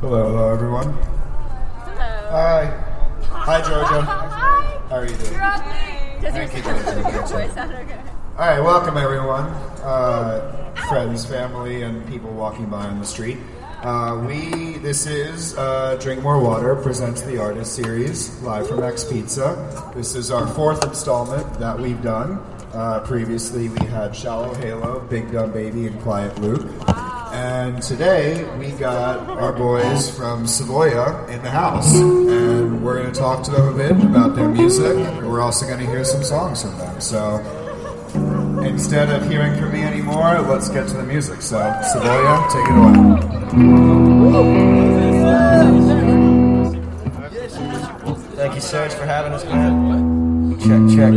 Hello, hello, everyone. Hello. Hi. Hi, Georgia. Hi. How are you doing? You're. Does Thank you, your, Georgia. your voice sound okay? All right, welcome, everyone. Uh, friends, family, and people walking by on the street. Uh, we, this is uh, Drink More Water presents the Artist Series live from X Pizza. This is our fourth installment that we've done. Uh, previously, we had Shallow Halo, Big Dumb Baby, and Quiet Luke. And today, we got our boys from Savoia in the house. And we're going to talk to them a bit about their music. We're also going to hear some songs from them. So, instead of hearing from me anymore, let's get to the music. So, Savoia, take it away. Thank you, Serge, for having us, man. Check, check.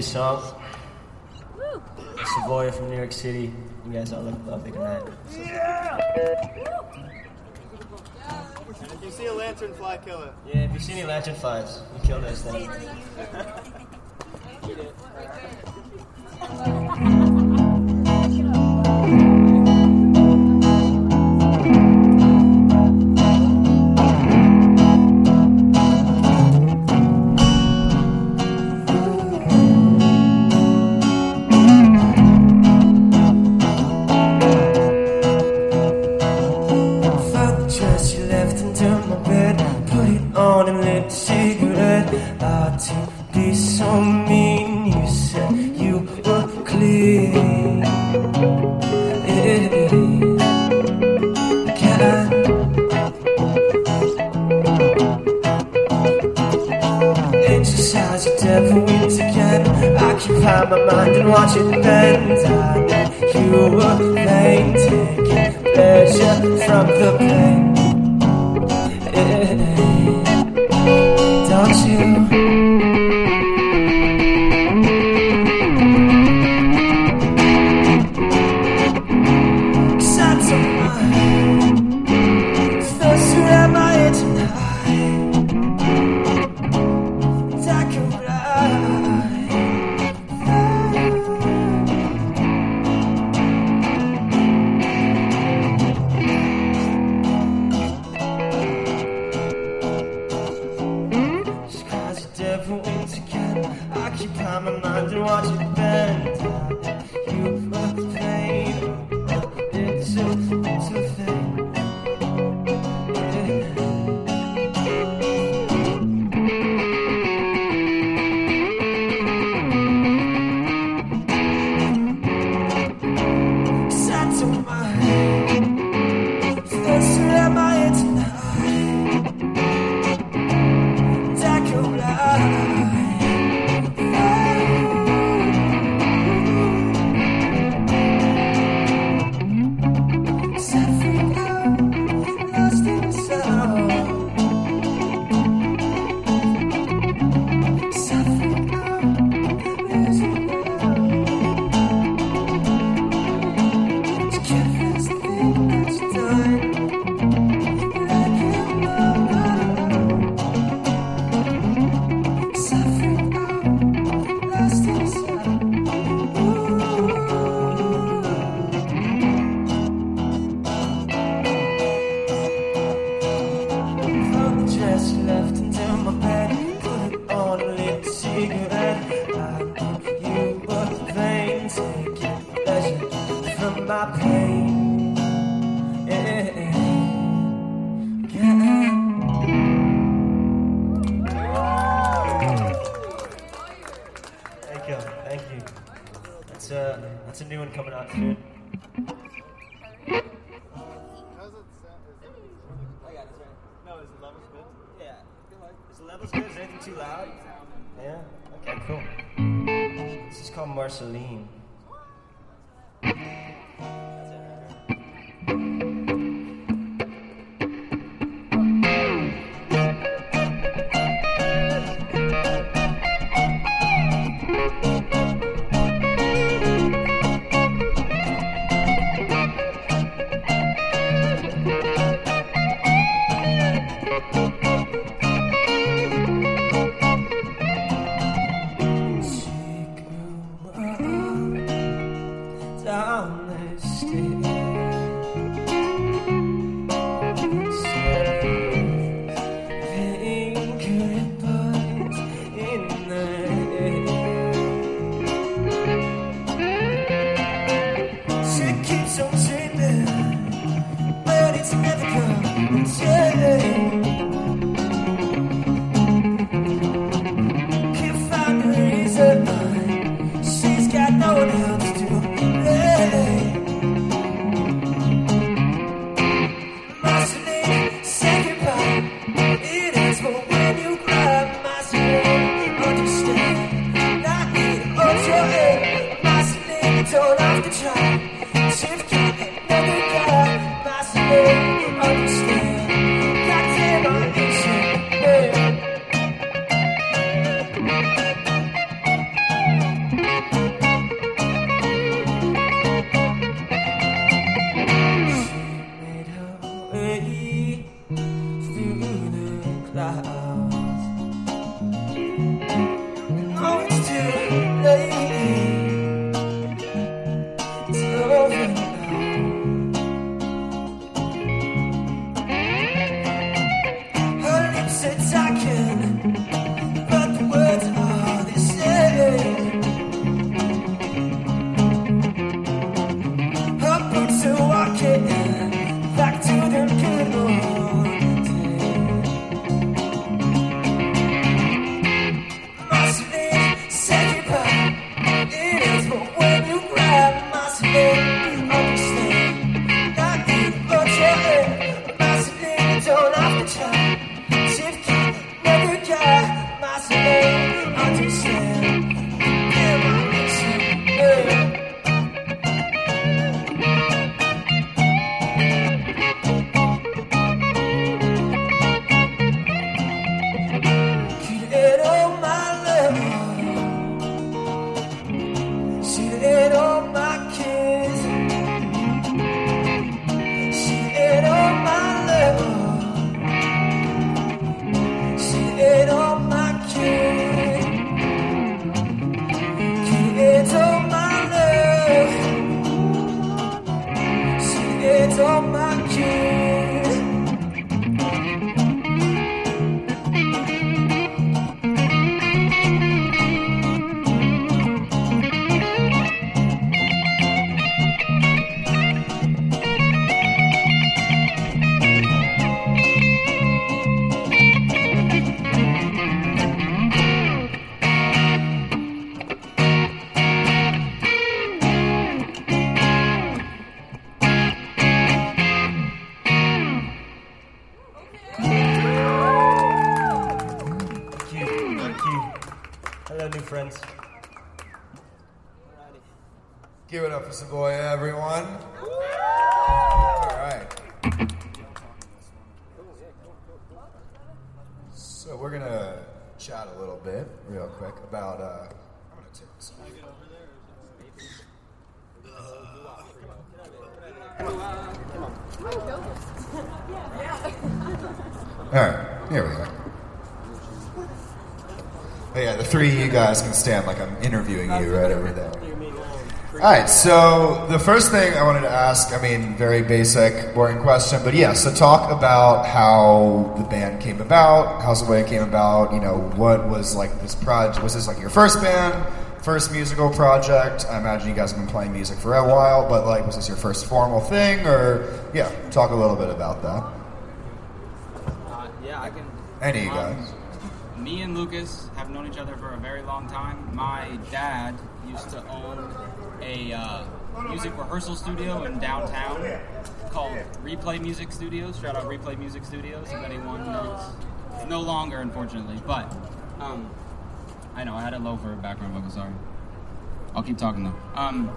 This is a new song. Savoia from New York City. You guys all look lovely tonight. If you see a lantern fly, kill it. Yeah, if you see any lantern flies, you kill those things. Found Ah, All right, so the first thing I wanted to ask, I mean, very basic, boring question, but yeah, so talk about how the band came about, how the way it came about, you know, what was like this project, was this like your first band, first musical project? I imagine you guys have been playing music for a while, but like, was this your first formal thing, or yeah, talk a little bit about that. Uh, yeah, I can. Any of you um, guys. Me and Lucas have known each other for a very long time. My dad used to own a uh, music rehearsal studio in downtown called Replay Music Studios. Shout out Replay Music Studios if anyone knows. No longer, unfortunately, but um, I know I had a low for background vocal. Sorry. I'll keep talking though. Um,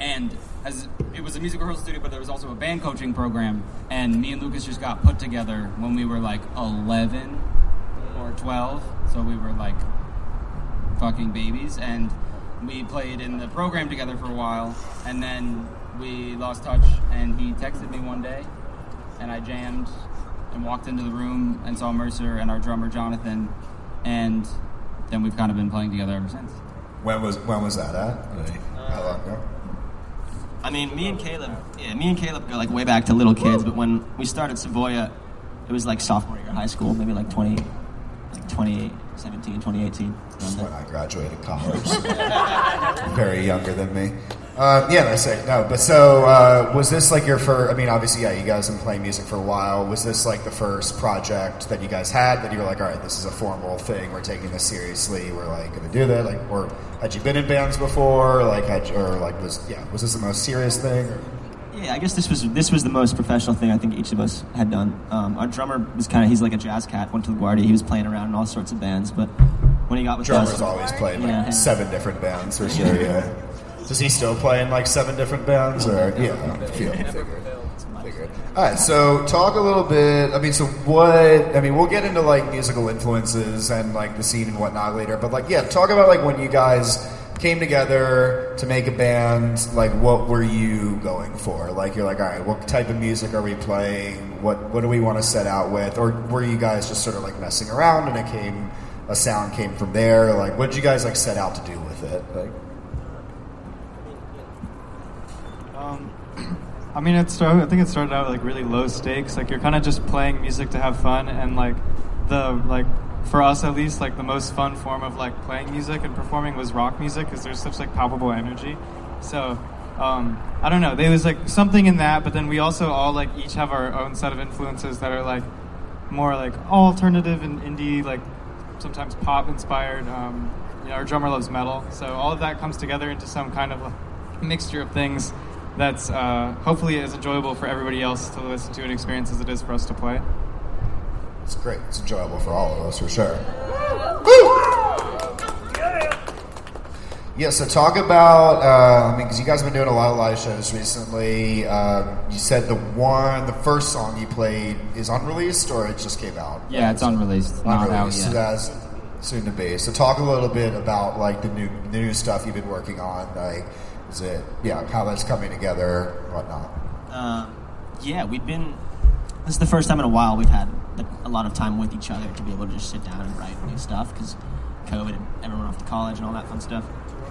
and as it was a music rehearsal studio, but there was also a band coaching program. And me and Lucas just got put together when we were like 11 or 12, so we were like fucking babies, and we played in the program together for a while, and then we lost touch. And he texted me one day, and I jammed and walked into the room and saw Mercer and our drummer Jonathan, and then we've kind of been playing together ever since. When was when was that at? Like, how long ago? I mean, me and Caleb, yeah, me and Caleb go like way back to little kids. But when we started Savoia, it was like sophomore year of high school, maybe like 20, like 2017, 2018. around When. I graduated college. Very younger than me. Uh, yeah, I say no. But so, uh, was this like your first? I mean, obviously, yeah, you guys have been playing music for a while. Was this like the first project that you guys had that you were like, all right, this is a formal thing. We're taking this seriously. We're like going to do that. Like, or had you been in bands before? Like, had you, or like was yeah, was this the most serious thing? Or? Yeah, I guess this was this was the most professional thing I think each of us had done. Um, our drummer was kind of he's like a jazz cat. Went to LaGuardia. He was playing around in all sorts of bands, but when he got with Drummers us, always played like Yeah. seven different bands for sure. Yeah. Does he still play in like seven different bands? Or yeah, I feel figure, figure. good. All right, so talk a little bit. I mean, so what? I mean, we'll get into like musical influences and like the scene and whatnot later. But like, yeah, talk about like when you guys came together to make a band. Like, what were you going for? Like, you're like, all right, what type of music are we playing? What What do we want to set out with? Or were you guys just sort of like messing around and it came a sound came from there? Like, what did you guys like set out to do with it? Like, Um, I mean, it started. I think it started out like really low stakes. Like you're kind of just playing music to have fun, and like the like for us at least, like the most fun form of like playing music and performing was rock music because there's such like palpable energy. So um, I don't know. There was like something in that, but then we also all like each have our own set of influences that are like more like alternative and indie, like sometimes pop inspired. Um, you know, our drummer loves metal, so all of that comes together into some kind of a mixture of things that's uh, hopefully as enjoyable for everybody else to listen to and experience as it is for us to play. It's great. It's enjoyable for all of us for sure. Yeah, so talk about. Uh, I mean, because you guys have been doing a lot of live shows recently. Um, you said the one, the first song you played is unreleased, or it just came out. Yeah, it's unreleased. Not out unreleased. So that's soon to be. So talk a little bit about like the new, the new stuff you've been working on. Like, is it yeah, how that's coming together, whatnot. Um, yeah, we've been. This is the first time in a while we've had like, a lot of time with each other to be able to just sit down and write new stuff because COVID and everyone off to college and all that fun stuff.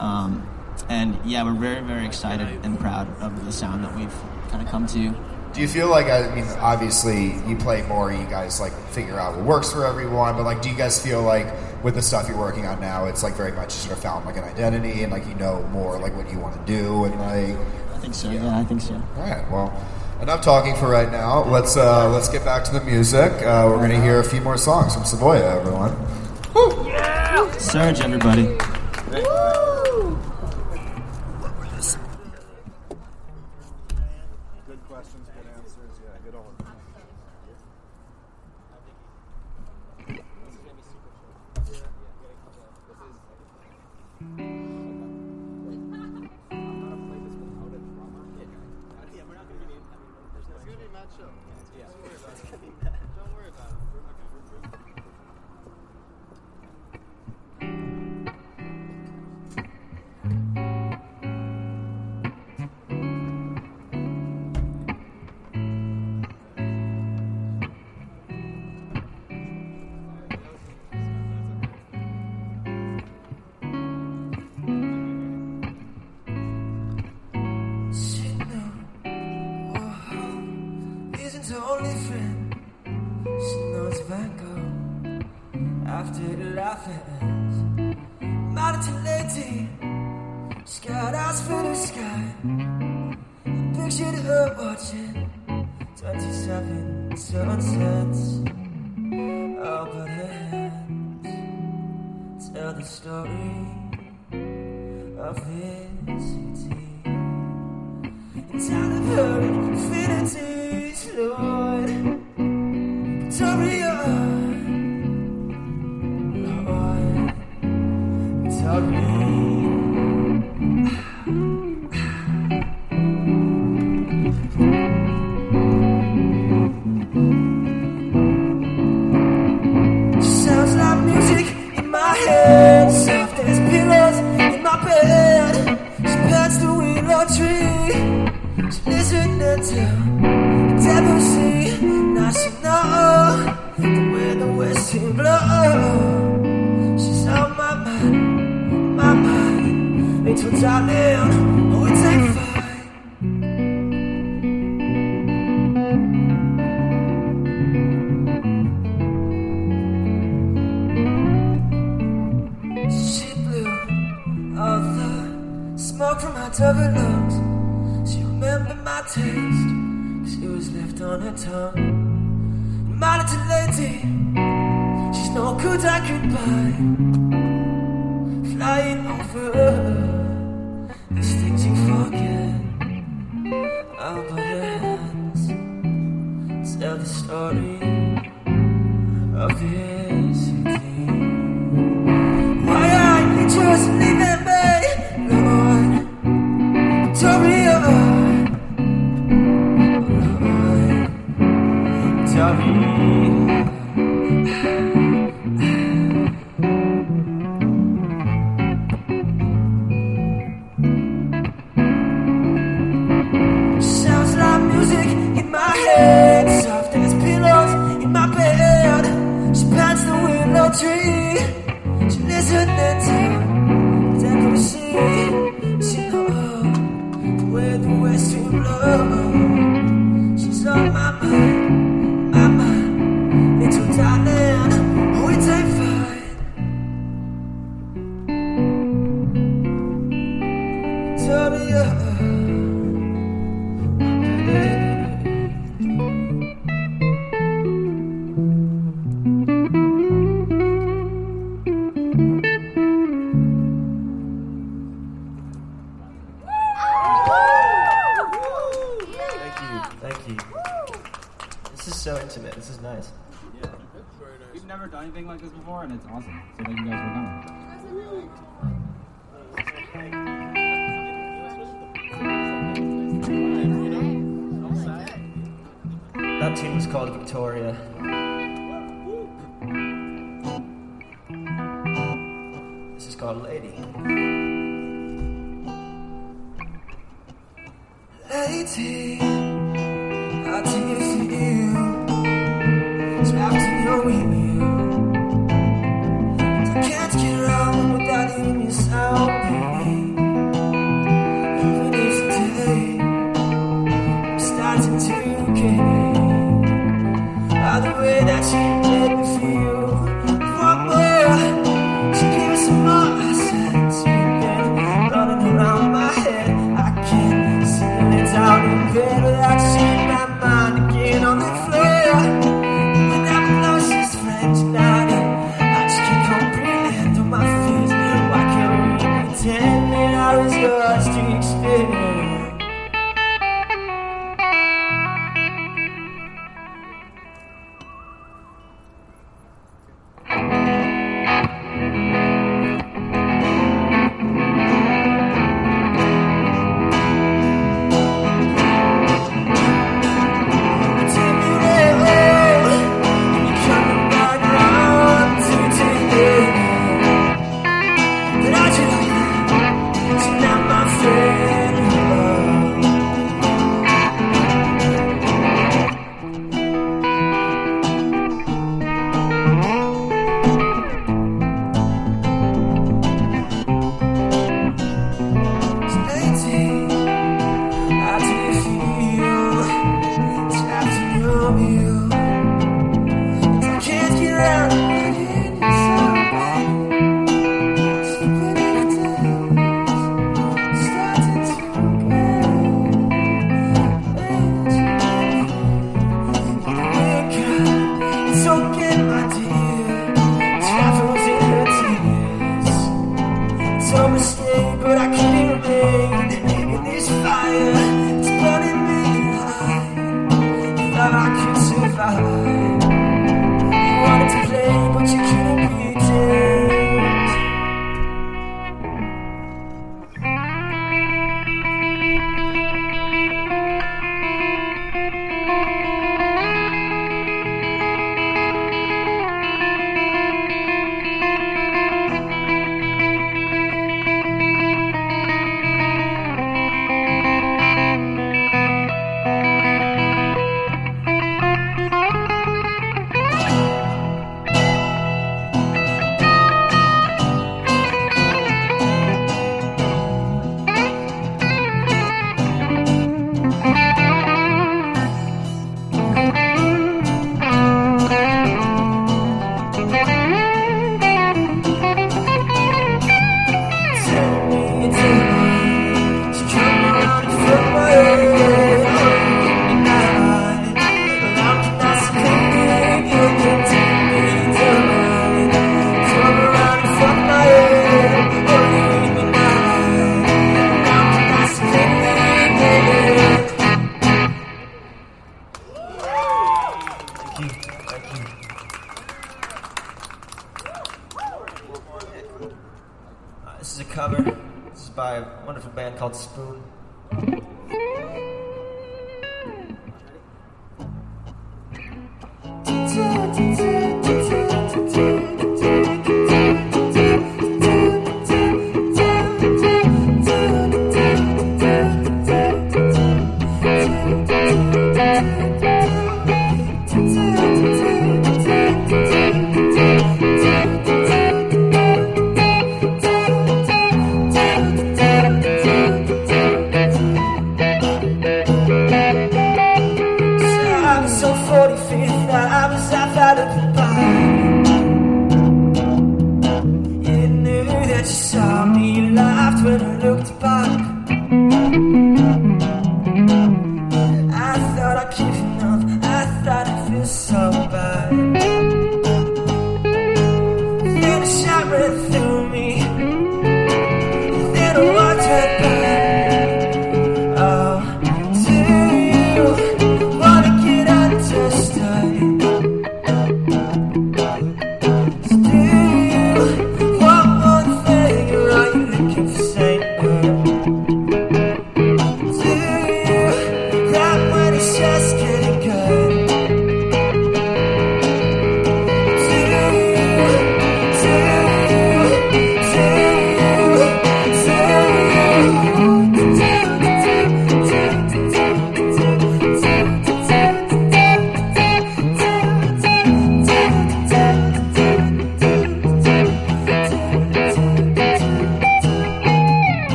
Um, and yeah, we're very, very excited and proud of the sound that we've kind of come to. Do you feel like I mean, obviously you play more, you guys like figure out what works for everyone, but like, do you guys feel like with the stuff you're working on now, it's like very much sort of found like an identity and like you know more like what you want to do and like. I think so. Yeah, I think so. All right, well, enough talking for right now. Let's uh, let's get back to the music. Uh, we're gonna hear a few more songs from Savoia, everyone. Surge, everybody. From her lungs. She remembered my taste, she was left on her tongue. My little lady, she's no good at goodbye. Flying Tune was called Victoria. This is called Lady. Lady,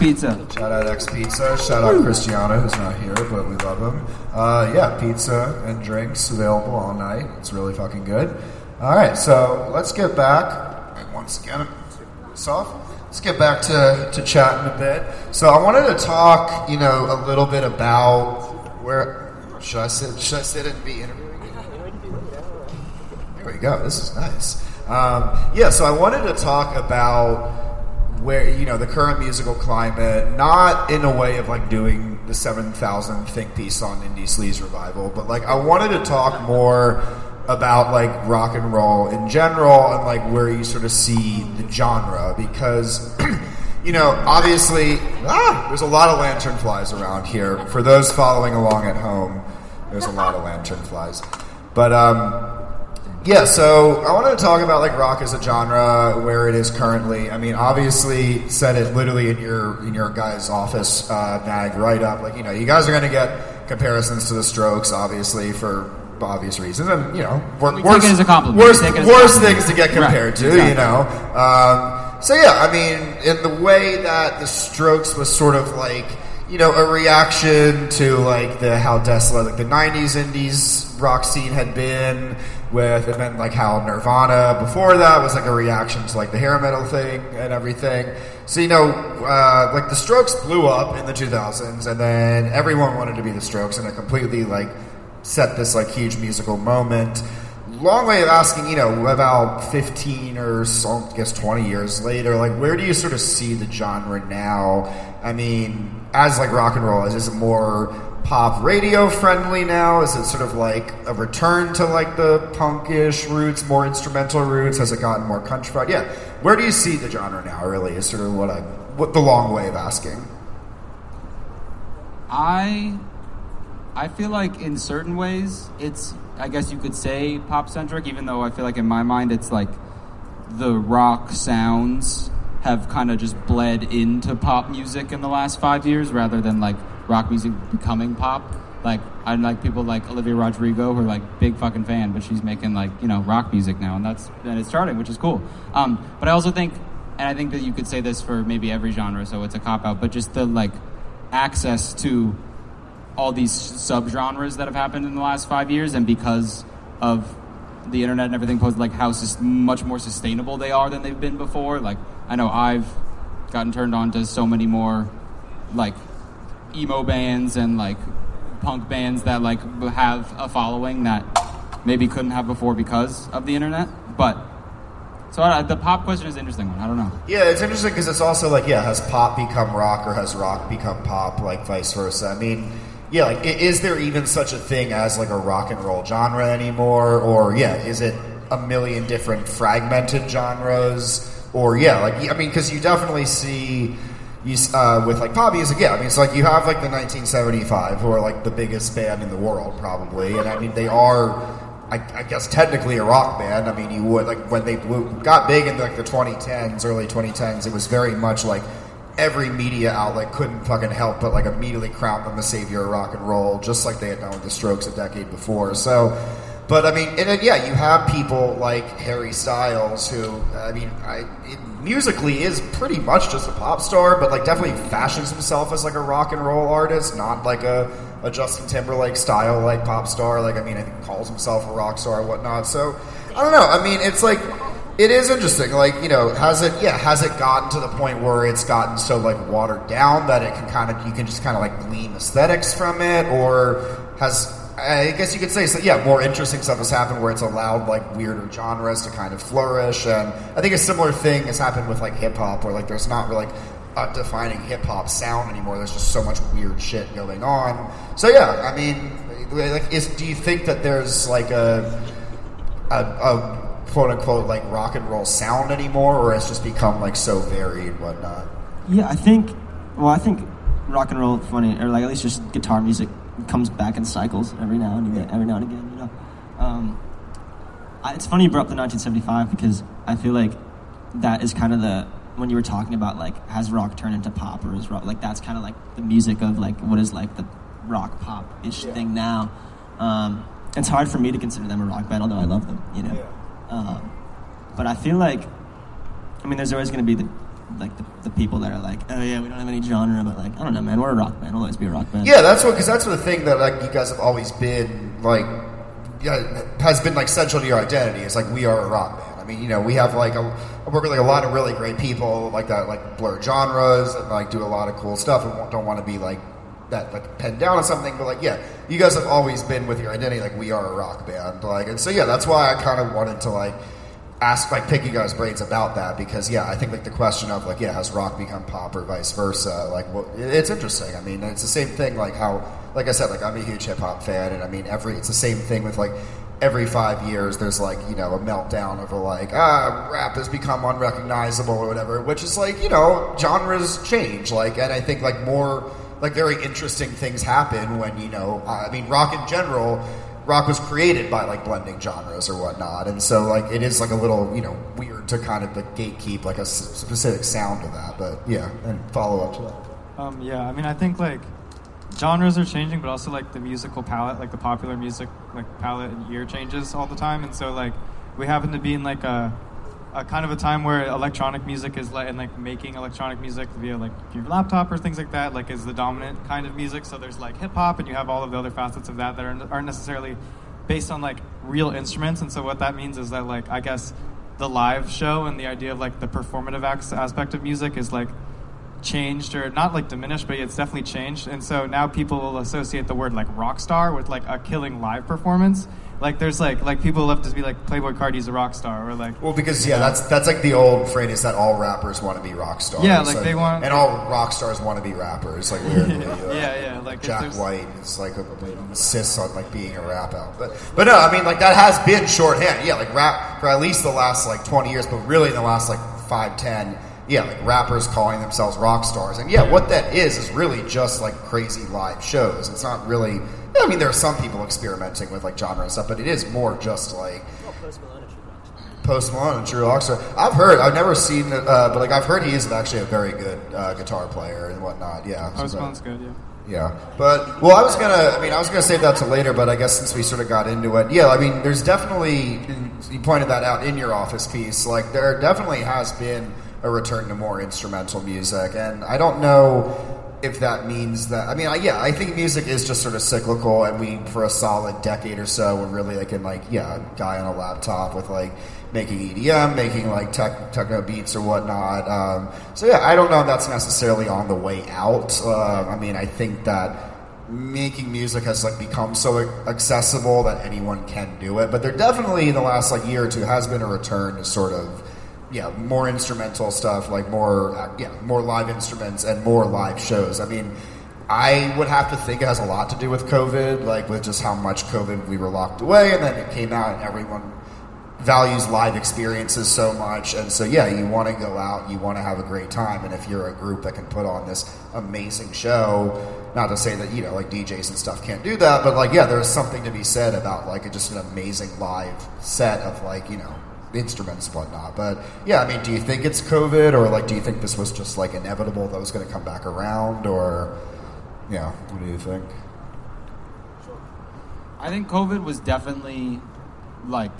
Pizza. Shout out X Pizza. Shout out Cristiano, who's not here, but we love him. Uh, yeah, pizza and drinks available all night. It's really fucking good. All right, so let's get back. Once again, this off. Let's get back to, to chatting a bit. So I wanted to talk, you know, a little bit about where should I sit? Should I sit and be interviewing? There we go. This is nice. Um, yeah, so I wanted to talk about where you know the current musical climate, not in a way of like doing the seven thousand think piece on indie sleaze revival, but like I wanted to talk more about like rock and roll in general and like where you sort of see the genre because you know obviously ah, there's a lot of lantern flies around here. For those following along at home there's a lot of lantern flies. But um yeah, so I wanted to talk about like rock as a genre, where it is currently. I mean, obviously, said it literally in your in your guys' office uh, mag write up. Like, you know, you guys are going to get comparisons to the Strokes, obviously for obvious reasons, and you know, wor- We it as a compliment. worst, We it as a compliment. things to get compared Right, to. exactly. You know, um, so yeah, I mean, in the way that the Strokes was sort of like you know a reaction to like the how desolate like the '90s indies rock scene had been with and then like how Nirvana before that was like a reaction to like the hair metal thing and everything. So you know, uh, like the Strokes blew up in the 2000s, and then everyone wanted to be the Strokes, and it completely like set this like huge musical moment. long way of asking, you know, about 15 or so, I guess 20 years later, like where do you sort of see the genre now? I mean, as like rock and roll, is, is it more pop radio friendly now? Is it sort of like a return to like the punkish roots, more instrumental roots? Has it gotten more countrified? Yeah. Where do you see the genre now, really, is sort of what I, what the long way of asking. I I feel like in certain ways it's I guess you could say pop centric, even though I feel like in my mind it's like the rock sounds have kind of just bled into pop music in the last five years rather than like rock music becoming pop. Like I like people like Olivia Rodrigo who are like big fucking fan, but she's making like you know rock music now, and that's and it's charting, which is cool. Um, but I also think, and I think that you could say this for maybe every genre, so it's a cop out. But just the like access to all these subgenres that have happened in the last five years, and because of the internet and everything, posted like how sus- much more sustainable they are than they've been before. Like I know I've gotten turned on to so many more like emo bands and like punk bands that like have a following that maybe couldn't have before because of the internet. But so I, the pop question is an interesting one. I don't know. Yeah, it's interesting because it's also like, yeah, has pop become rock or has rock become pop, like vice versa? I mean, yeah, like, is there even such a thing as like a rock and roll genre anymore? Or, yeah, is it a million different fragmented genres? Or, yeah, like, I mean, because you definitely see. You, uh, with like pop music, yeah. I mean, it's like you have like the 1975, who are like the biggest band in the world, probably, and I mean they are I, I guess technically a rock band. I mean, you would like when they blew, got big in like the 2010s, early 2010s. It was very much like every media outlet couldn't fucking help but like immediately crown them the savior of rock and roll, just like they had done with the Strokes a decade before. So, but I mean, and yeah, you have people like Harry Styles, who I mean, I it musically is pretty much just a pop star, but like definitely fashions himself as like a rock and roll artist, not like a, a Justin Timberlake style like pop star. Like I mean, I think calls himself a rock star and whatnot. So I don't know. I mean, it's like it is interesting. Like you know, has it? Yeah, has it gotten to the point where it's gotten so like watered down that it can kind of you can just kind of like glean aesthetics from it, or has I guess you could say, so, yeah, more interesting stuff has happened where it's allowed like weirder genres to kind of flourish, and I think a similar thing has happened with like hip hop, where like there's not really like a defining hip hop sound anymore. There's just so much weird shit going on. So yeah, I mean, like, is do you think that there's like a a, a quote unquote like rock and roll sound anymore, or it's just become like so varied whatnot? Yeah, I think. Well, I think rock and roll, funny, or like at least just guitar music comes back in cycles every now and again. Every now and again, you know. Um, I, it's funny you brought up the 1975 because I feel like that is kind of the when you were talking about like has rock turned into pop or is rock like that's kind of like the music of like what is like the rock pop ish thing now. Um, it's hard for me to consider them a rock band, although I love them, you know. Um, but I feel like, I mean, there's always going to be the like the, the people that are like, oh yeah, we don't have any genre, but like I don't know, man, we're a rock band. We'll always be a rock band. Yeah, that's what because that's the thing that like you guys have always been like yeah, has been like central to your identity. It's like we are a rock band. I mean, you know, we have like a I work with like a lot of really great people like that, like blur genres and like do a lot of cool stuff and don't want to be like that like pinned down on something. But like, yeah, you guys have always been with your identity like we are a rock band. Like, and so yeah, that's why I kind of wanted to like ask like pick you guys' brains about that because yeah, I think like the question of like yeah, has rock become pop or vice versa? Like, well, it's interesting. I mean, it's the same thing. Like how, like I said, like I'm a huge hip hop fan, and I mean every it's the same thing with like every five years there's like you know a meltdown a like ah rap has become unrecognizable or whatever, which is like you know genres change. Like, and I think like more like very interesting things happen when you know I mean rock in general rock was created by like blending genres or whatnot, and so like it is like a little you know weird to kind of like gatekeep like a s- specific sound to that. But yeah, and follow up to that. Um, yeah, I mean, I think like genres are changing, but also like the musical palette, like the popular music like palette and ear changes all the time, and so like we happen to be in like a, a kind of a time where electronic music is like and like making electronic music via like your laptop or things like that, like is the dominant kind of music. So there's like hip hop, and you have all of the other facets of that that are, aren't necessarily based on like real instruments, and so what that means is that like I guess the live show and the idea of like the performative aspect of music is like changed or not like diminished, but it's definitely changed. And so now people will associate the word like rock star with like a killing live performance, like there's like like people love to be like Playboi Carti's a rock star or like Well, because yeah, that's that's like the old phrase that all rappers want to be rock stars. Yeah, like, they want- and all rock stars want to be rappers. Like weirdly, uh, Yeah, yeah, like, Jack White is like a, insists on like being a rap out, but but no, I mean like that has been shorthand. Yeah, like rap for at least the last like twenty years, but really in the last like five ten. Yeah, like rappers calling themselves rock stars, and yeah, what that is is really just like crazy live shows. It's not really. I mean, there are some people experimenting with like genre and stuff, but it is more just like Post Malone and True Rockstar. I've heard. I've never seen it, uh, but like I've heard he is actually a very good uh, guitar player and whatnot. Yeah. Post So- Malone's good, yeah. Yeah, but well, I was gonna. I mean, I was gonna save that to later, but I guess since we sort of got into it, yeah. I mean, there's definitely you pointed that out in your office piece. Like, there definitely has been a return to more instrumental music, and I don't know if that means that. I mean, I, yeah, I think music is just sort of cyclical, and we for a solid decade or so were really like in like yeah, guy on a laptop with like making EDM, making like tech, techno beats or whatnot. Um, so yeah, I don't know if that's necessarily on the way out. Uh, I mean, I think that making music has like become so accessible that anyone can do it. But there definitely in the last like year or two has been a return to sort of yeah more instrumental stuff, like more uh, yeah more live instruments and more live shows. I mean. I would have to think it has a lot to do with COVID, like with just how much COVID we were locked away, and then it came out and everyone values live experiences so much and so yeah you want to go out you want to have a great time and if you're a group that can put on this amazing show not to say that you know like djs and stuff can't do that but like yeah there's something to be said about like just an amazing live set of like you know instruments and whatnot. But yeah i mean do you think it's covid or like do you think this was just like inevitable that was going to come back around or yeah what do you think? I think COVID was definitely like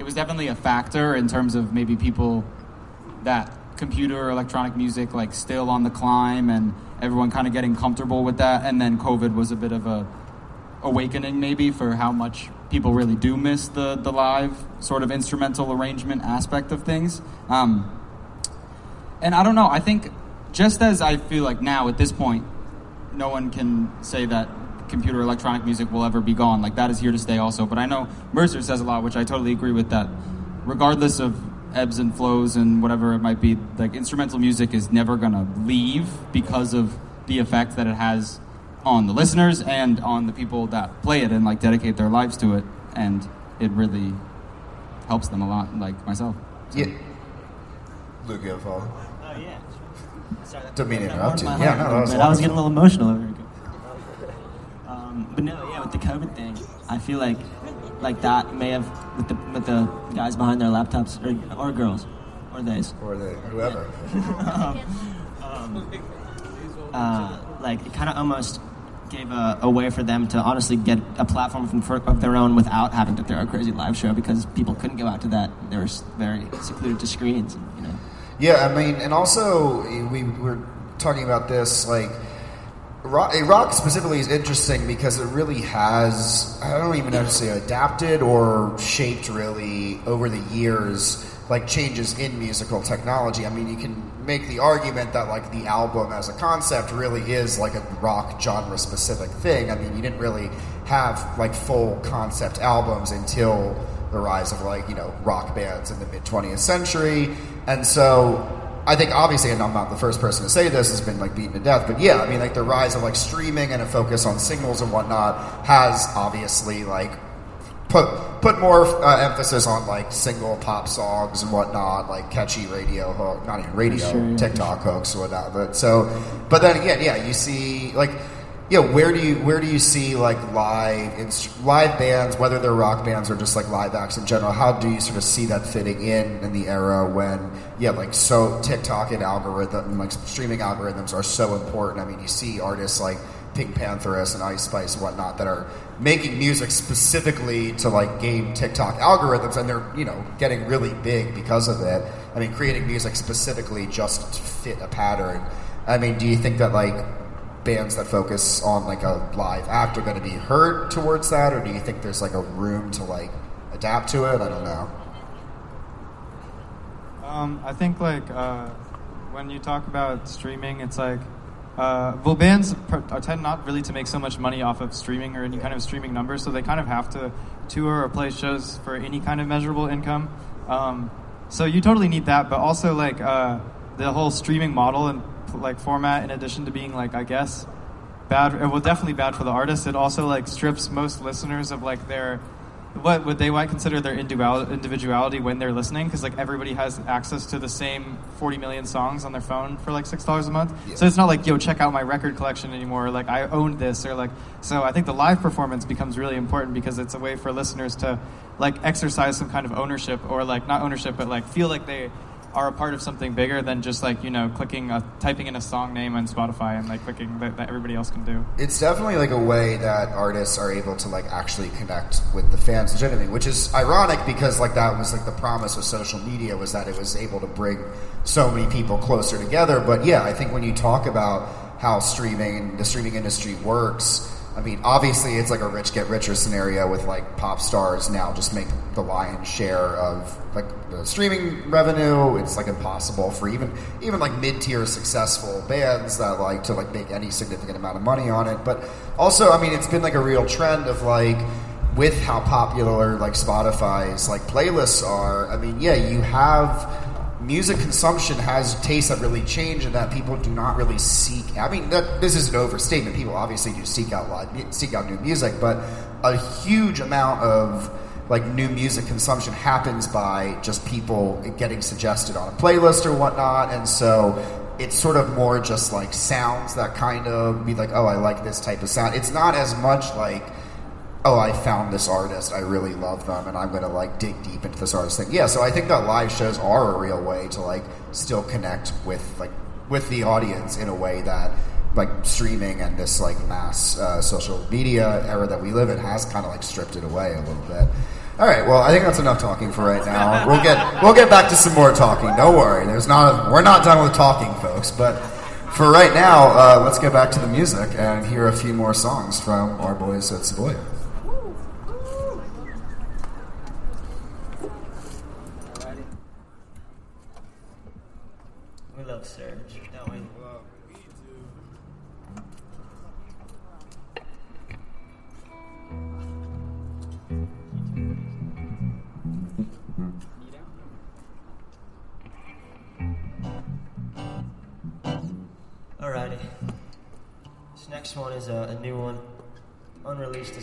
it was definitely a factor in terms of maybe people that computer electronic music like still on the climb and everyone kind of getting comfortable with that. And then COVID was a bit of a awakening maybe for how much people really do miss the the live sort of instrumental arrangement aspect of things. Um, and I don't know, I think just as I feel like now at this point no one can say that computer electronic music will ever be gone. Like that is here to stay also. But I know Mercer says a lot, which I totally agree with that. Regardless of ebbs and flows and whatever it might be, like instrumental music is never gonna leave because of the effect that it has on the listeners and on the people that play it and like dedicate their lives to it. And it really helps them a lot, like myself. So- yeah luke you have a follow? Oh yeah. Sorry, that- Didn't mean to interrupt you. Yeah, no, that was little bit. I was getting a little emotional over here. Um, but no, yeah, with the COVID thing, I feel like like that may have with the with the guys behind their laptops or, or girls or theys. or the whoever uh, like it kind of almost gave a, a way for them to honestly get a platform of their own without having to throw a crazy live show because people couldn't go out to that. They were very secluded to screens, and, you know. Yeah, I mean, and also we were talking about this like rock, eh, rock specifically is interesting because it really has I don't even know if to say adapted or shaped really over the years like changes in musical technology. I mean, you can make the argument that like the album as a concept really is like a rock genre specific thing. I mean, you didn't really have like full concept albums until the rise of like you know rock bands in the mid 20th century and so i think obviously and i'm not the first person to say this has been like beaten to death but yeah i mean like the rise of like streaming and a focus on singles and whatnot has obviously like put put more uh, emphasis on like single pop songs and whatnot, like catchy radio hook, not even radio, Sure. TikTok hooks or whatnot. But so, but then again, yeah, you see like. Yeah, where do you where do you see like live inst- live bands, whether they're rock bands or just like live acts in general? How do you sort of see that fitting in in the era when yeah, like so TikTok and algorithm like streaming algorithms are so important. I mean, you see artists like PinkPantheress and Ice Spice and whatnot that are making music specifically to like game TikTok algorithms, and they're you know getting really big because of it. I mean, creating music specifically just to fit a pattern. I mean, do you think that like bands that focus on like a live act are going to be hurt towards that, or do you think there's like a room to like adapt to it? I don't know. Um, I think like uh, when you talk about streaming, it's like uh, well, bands tend not really to make so much money off of streaming or any kind of streaming numbers, so they kind of have to tour or play shows for any kind of measurable income. Um, so you totally need that, but also like uh, the whole streaming model and like format, in addition to being like I guess bad, well definitely bad for the artist. It also like strips most listeners of like their what would they might consider their individual- individuality when they're listening? Because like everybody has access to the same 40 million songs on their phone for like six dollars a month. So it's not like yo check out my record collection anymore like i owned this or like so i think the live performance becomes really important because it's a way for listeners to like exercise some kind of ownership or like not ownership but like feel like they are a part of something bigger than just like you know clicking a, typing in a song name on spotify and like clicking that, that everybody else can do It's definitely like a way that artists are able to like actually connect with the fans legitimately, which is ironic because like that was like the promise of social media was that it was able to bring so many people closer together. But yeah, I think when you talk about how streaming the streaming industry works, I mean, obviously it's like a rich get richer scenario with like pop stars now just make the lion's share of like the streaming revenue. It's like impossible for even even like mid tier successful bands that like to like make any significant amount of money on it. But also, I mean, it's been like a real trend of like with how popular like Spotify's like playlists are. I mean, yeah, you have music consumption has tastes that really change and that people do not really seek. I mean, that, this is an overstatement. People obviously do seek out seek out new music, but a huge amount of like new music consumption happens by just people getting suggested on a playlist or whatnot, and so it's sort of more just like sounds that kind of be like, oh, I like this type of sound. It's not as much like oh, I found this artist, I really love them, and I'm going to like dig deep into this artist thing. Yeah, so I think that live shows are a real way to like still connect with like with the audience in a way that like streaming and this like mass uh, social media era that we live in has kind of like stripped it away a little bit. All right, well, I think that's enough talking for right now. We'll get we'll get back to some more talking. Don't worry, there's not a, we're not done with talking, folks. But for right now, uh, let's get back to the music and hear a few more songs from our boys at Savoia.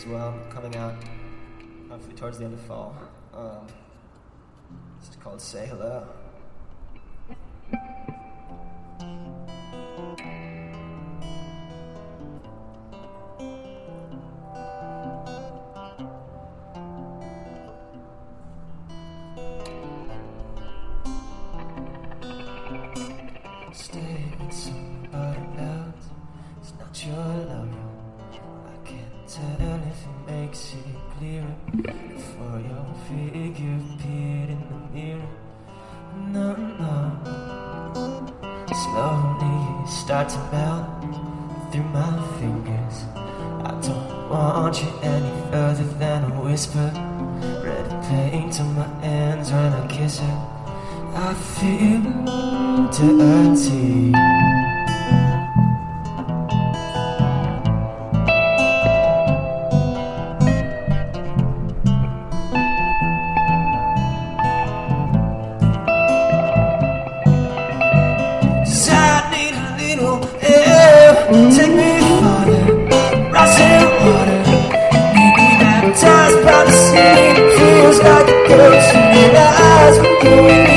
As well, coming out hopefully towards the end of fall. Um, it's called Say Hello. Start to melt through my fingers. I don't want you any further than a whisper. Red paint on my hands when I kiss her. I feel dirty. In your eyes. We're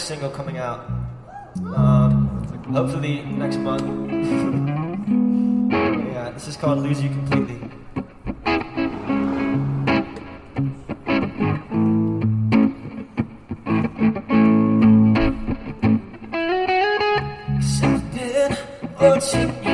next single coming out. Um, hopefully next month. yeah, this is called "Lose You Completely." You,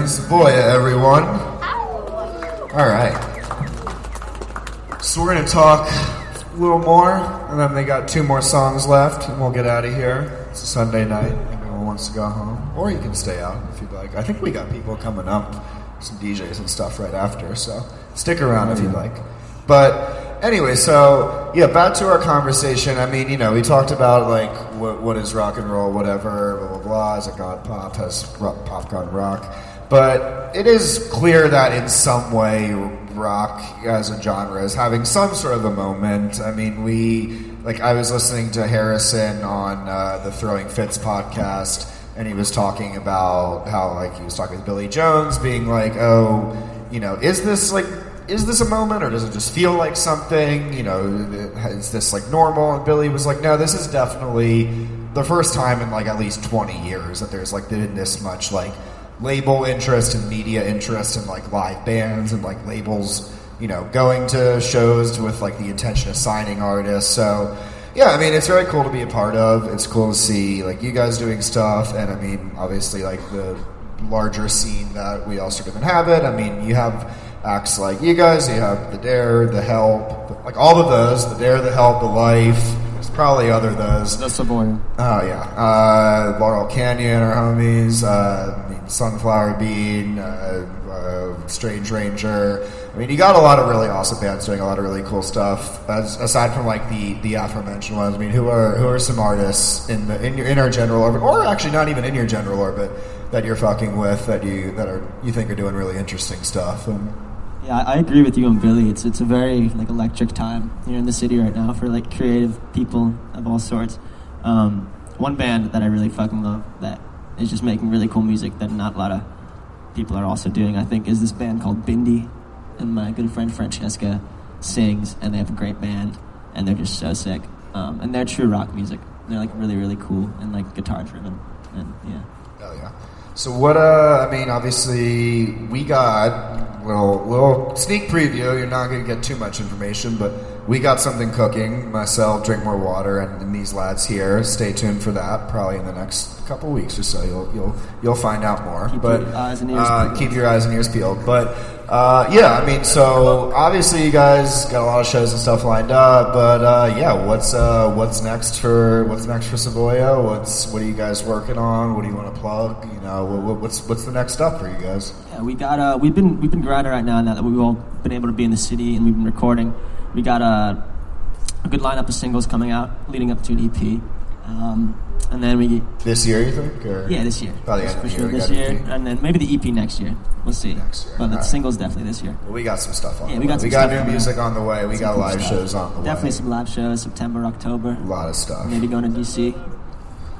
Again, Savoia, everyone. All right. So we're gonna talk a little more, and then they got two more songs left, and we'll get out of here. It's a Sunday night. Everyone wants to go home, or you can stay out if you'd like. I think we got people coming up, some DJs and stuff right after. So stick around if you'd like. But anyway, so yeah, back to our conversation. I mean, you know, we talked about like what, what is rock and roll, whatever, blah blah blah. Is it gone pop? Has rock, pop gone rock? But it is clear that in some way, rock as a genre is having some sort of a moment. I mean, we like I was listening to Harrison on uh, the Throwing Fits podcast, and he was talking about how like he was talking with Billy Jones, being like, oh, you know, is this like is this a moment or does it just feel like something? You know, is this like normal? And Billy was like, no, this is definitely the first time in like at least 20 years that there's like been this much like label interest and media interest and like live bands and like labels, you know, going to shows with like the intention of signing artists. So yeah, I mean, it's very cool to be a part of. It's cool to see like you guys doing stuff, and I mean, obviously, like the larger scene that we all sort of inhabit. I mean, you have acts like you guys, you have the Dare, the Help, like all of those, the Dare, the Help, the Life. There's probably other those. That's The Savoy. Oh yeah, uh, Laurel Canyon, our homies. Uh, Sunflower Bean, uh, uh, Strange Ranger. I mean, you got a lot of really awesome bands doing a lot of really cool stuff. As, aside from like the the aforementioned ones, I mean, who are who are some artists in the in your in our general orbit, or actually not even in your general orbit that you're fucking with that you that are you think are doing really interesting stuff and. Yeah, I agree with you and Billy. It's it's a very like electric time here in the city right now for like creative people of all sorts. Um, one band that I really fucking love that is just making really cool music that not a lot of people are also doing. I think is this band called Bindi, and my good friend Francesca sings, and they have a great band, and they're just so sick. Um, and they're true rock music. They're like really really cool and like guitar driven, and yeah. Hell yeah. So what? Uh, I mean, obviously we got little little sneak preview. You're not going to get too much information, but we got something cooking. Myself, drink more water, and, and these lads here. Stay tuned for that. Probably in the next couple weeks or so, you'll you'll you'll find out more. Keep but your eyes and ears uh, peeled. keep your eyes and ears peeled. But uh, yeah, I mean, so obviously you guys got a lot of shows and stuff lined up. But uh, yeah, what's uh, what's next for what's next for Savoia? What's what are you guys working on? What do you want to plug? You know, what, what- what's what's the next step for you guys? Yeah, we got uh, we've been we've been grinding right now. Now that we've all been able to be in the city and we've been recording, we got a, a good lineup of singles coming out leading up to an EP, um, and then we This year, you think? Or? yeah this year By the end of for the sure year, this year, and then maybe the EP next year. We'll see. Next year, but the alright. singles definitely this year. Well, we got some stuff on. Yeah, the we got some we got stuff new music on the way. We Some got cool live stuff. shows on the Definitely way. Definitely some live shows September October. A lot of stuff. Maybe going to DC.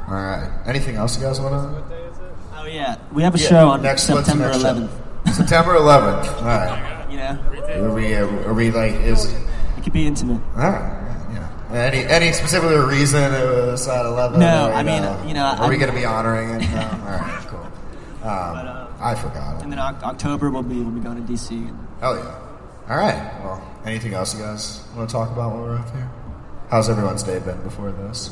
All right. Anything else you guys want to? Oh yeah, we have a show on next, what's September next 11th. September 11th. All right. You know, Are we? Are we like? Is it could be intimate. all right. Yeah. Any any specific reason it was at 11? No, I mean, know? you know, Are we going to be honoring it? No? All right. Cool. Um, I forgot. And then October we'll be when be going to DC. And Oh yeah. All right. Well, anything else you guys want to talk about while we're up here? How's everyone's day been before this?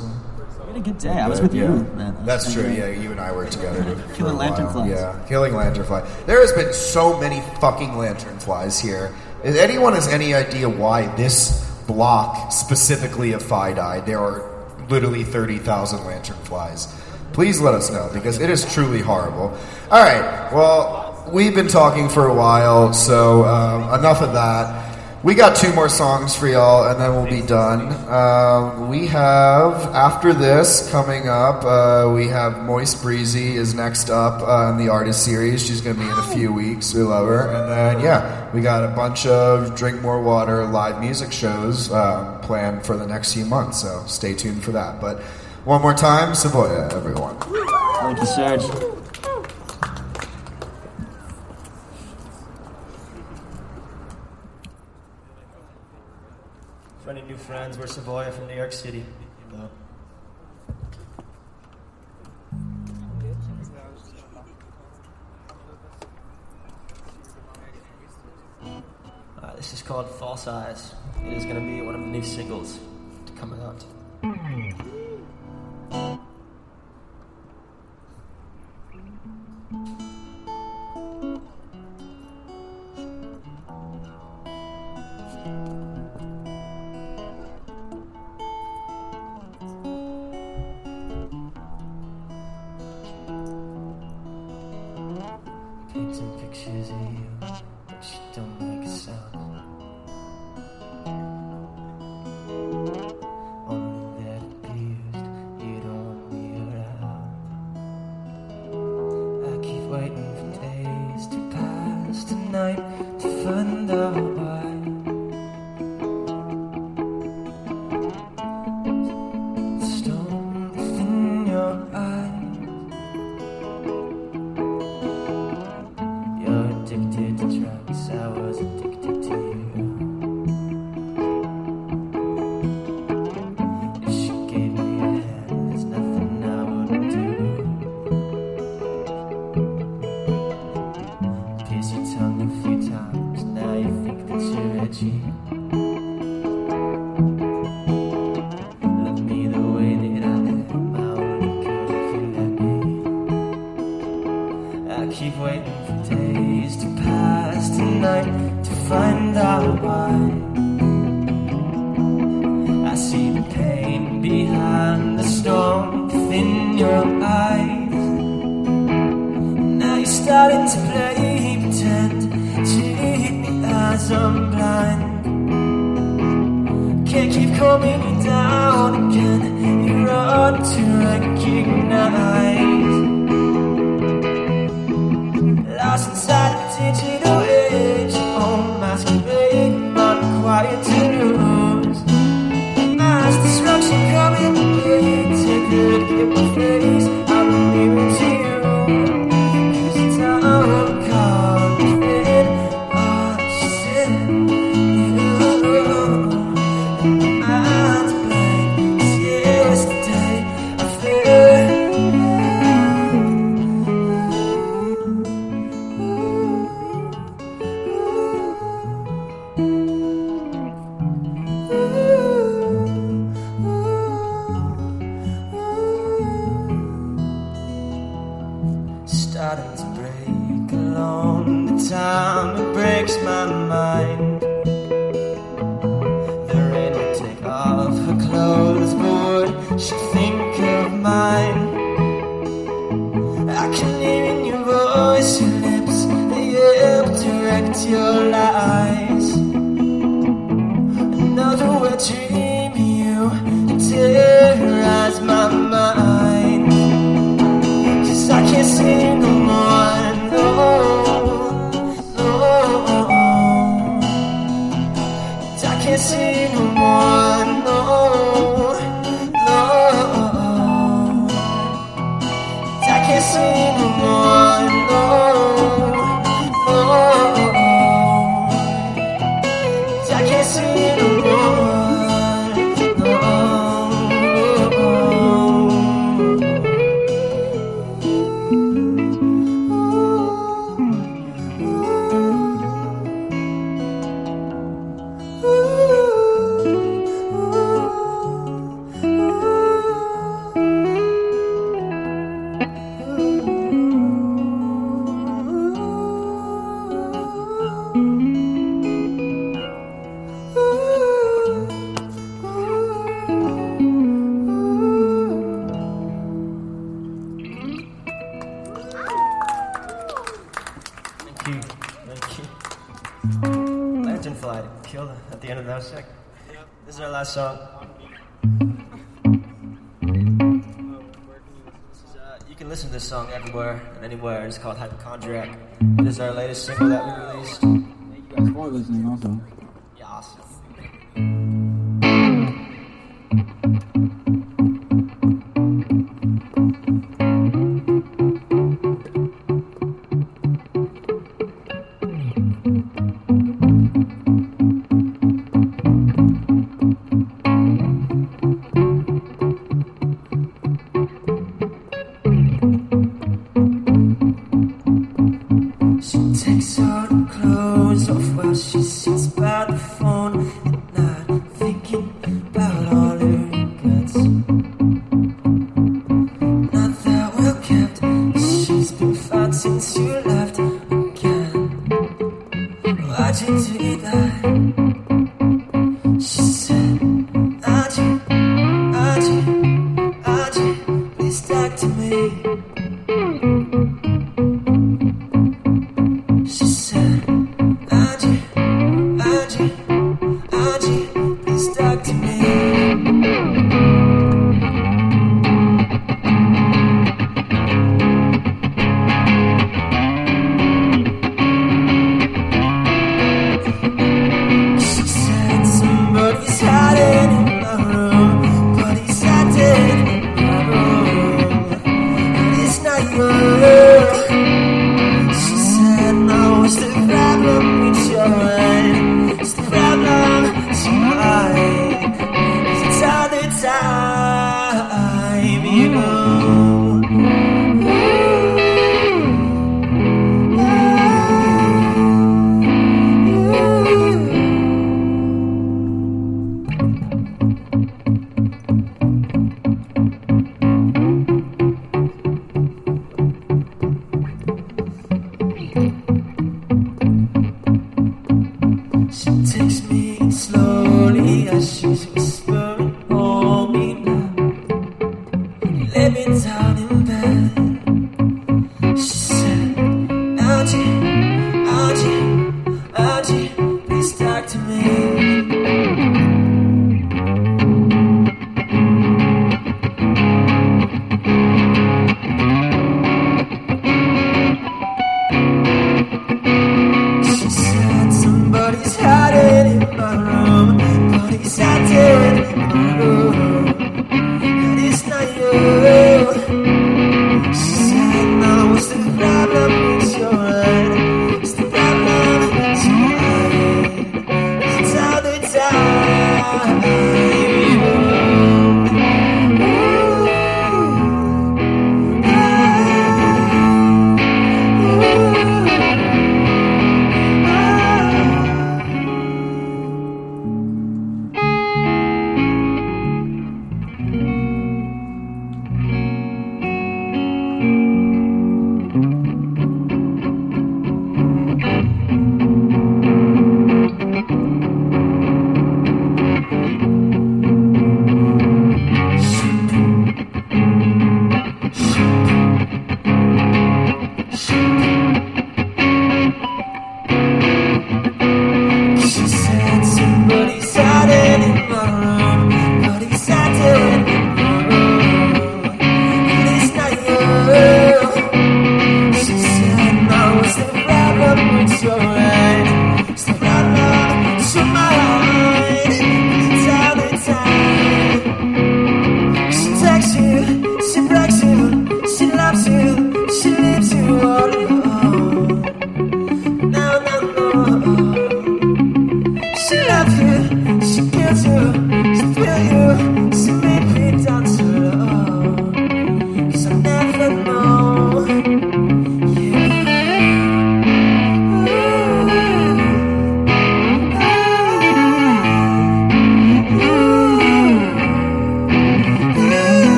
we had a good day. I was with yeah. you, man. That was That's true. great. Yeah, you and I worked together. Killing a while. lanternflies. Yeah, killing lanternfly. There has been so many fucking lanternflies here. If anyone has any idea why this block specifically of FiDi, there are literally thirty thousand lanternflies. Please let us know because it is truly horrible. All right. Well, we've been talking for a while, so um, enough of that. We got two more songs for y'all, and then we'll be done. Um, we have after this coming up. Uh, we have Moist Breezy is next up uh, in the artist series. She's going to be in a few weeks. We love her, and then yeah, we got a bunch of Drink More Water live music shows um, planned for the next few months. So stay tuned for that. But one more time, Savoia, everyone. Thank you, Serge. New friends, we're Savoia from New York City. Uh, this is called False Eyes. It is going to be one of the new singles to come out. you down again. You're to recognize. Lost inside the edge. all masquerade, not quiet to lose. Mass destruction coming, take good It is This is our latest single that we released. Thank you guys for listening, also. Yeah, awesome.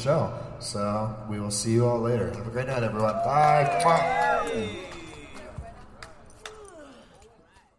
show. So we will see you all later. Have a great night, everyone. Bye. Bye.